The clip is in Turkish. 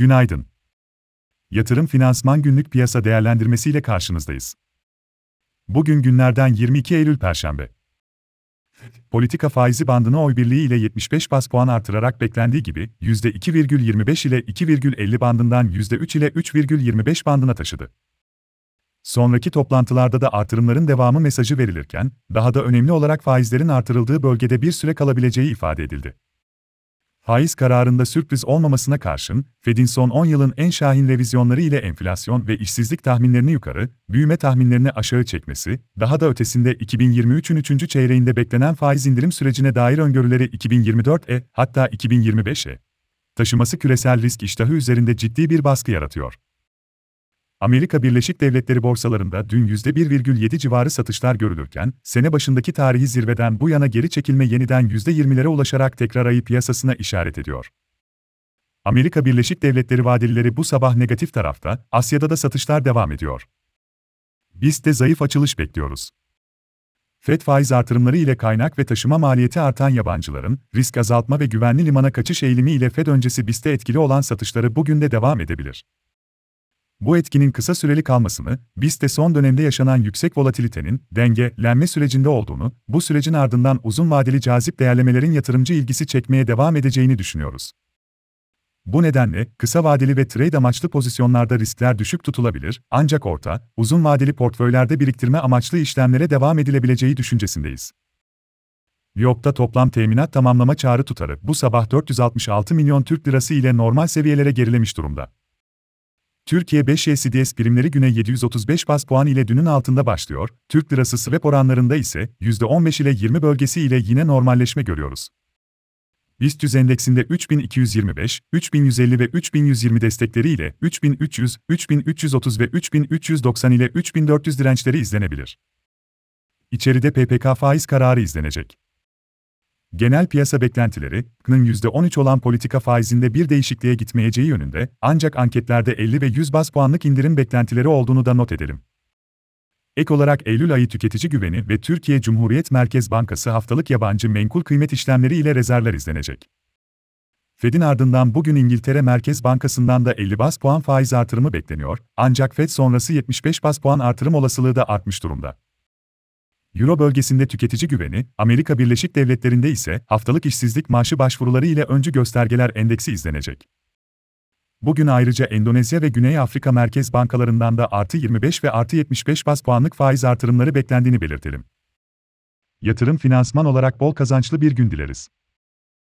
Günaydın. Yatırım Finansman Günlük Piyasa Değerlendirmesi ile karşınızdayız. Bugün günlerden 22 Eylül Perşembe. Politika faizi bandını oy birliği ile 75 bas puan artırarak beklendiği gibi %2,25 ile 2,50 bandından %3 ile 3,25 bandına taşıdı. Sonraki toplantılarda da artırımların devamı mesajı verilirken, daha da önemli olarak faizlerin artırıldığı bölgede bir süre kalabileceği ifade edildi. Faiz kararında sürpriz olmamasına karşın, Fed'in son 10 yılın en şahin revizyonları ile enflasyon ve işsizlik tahminlerini yukarı, büyüme tahminlerini aşağı çekmesi, daha da ötesinde 2023'ün 3. çeyreğinde beklenen faiz indirim sürecine dair öngörüleri 2024'e hatta 2025'e taşıması küresel risk iştahı üzerinde ciddi bir baskı yaratıyor. Amerika Birleşik Devletleri borsalarında dün %1,7 civarı satışlar görülürken, sene başındaki tarihi zirveden bu yana geri çekilme yeniden %20'lere ulaşarak tekrar ayı piyasasına işaret ediyor. Amerika Birleşik Devletleri vadelileri bu sabah negatif tarafta, Asya'da da satışlar devam ediyor. Biz de zayıf açılış bekliyoruz. FED faiz artırımları ile kaynak ve taşıma maliyeti artan yabancıların, risk azaltma ve güvenli limana kaçış eğilimi ile FED öncesi BIST'te etkili olan satışları bugün de devam edebilir. Bu etkinin kısa süreli kalmasını, BIST'te son dönemde yaşanan yüksek volatilitenin dengelenme sürecinde olduğunu, bu sürecin ardından uzun vadeli cazip değerlemelerin yatırımcı ilgisi çekmeye devam edeceğini düşünüyoruz. Bu nedenle kısa vadeli ve trade amaçlı pozisyonlarda riskler düşük tutulabilir, ancak orta, uzun vadeli portföylerde biriktirme amaçlı işlemlere devam edilebileceği düşüncesindeyiz. YOK'ta toplam teminat tamamlama çağrı tutarı bu sabah 466 milyon Türk lirası ile normal seviyelere gerilemiş durumda. Türkiye 5 CDS primleri güne 735 bas puan ile dünün altında başlıyor, Türk lirası swap oranlarında ise %15 ile 20 bölgesi ile yine normalleşme görüyoruz. BIST 100 endeksinde 3225, 3150 ve 3120 destekleri ile 3300, 3330 ve 3390 ile 3400 dirençleri izlenebilir. İçeride PPK faiz kararı izlenecek. Genel piyasa beklentileri, KN'ın %13 olan politika faizinde bir değişikliğe gitmeyeceği yönünde, ancak anketlerde 50 ve 100 bas puanlık indirim beklentileri olduğunu da not edelim. Ek olarak Eylül ayı tüketici güveni ve Türkiye Cumhuriyet Merkez Bankası haftalık yabancı menkul kıymet işlemleri ile rezervler izlenecek. Fed'in ardından bugün İngiltere Merkez Bankası'ndan da 50 bas puan faiz artırımı bekleniyor, ancak Fed sonrası 75 bas puan artırım olasılığı da artmış durumda. Euro bölgesinde tüketici güveni, Amerika Birleşik Devletleri'nde ise haftalık işsizlik maaşı başvuruları ile öncü göstergeler endeksi izlenecek. Bugün ayrıca Endonezya ve Güney Afrika Merkez Bankalarından da artı 25 ve artı 75 bas puanlık faiz artırımları beklendiğini belirtelim. Yatırım finansman olarak bol kazançlı bir gün dileriz.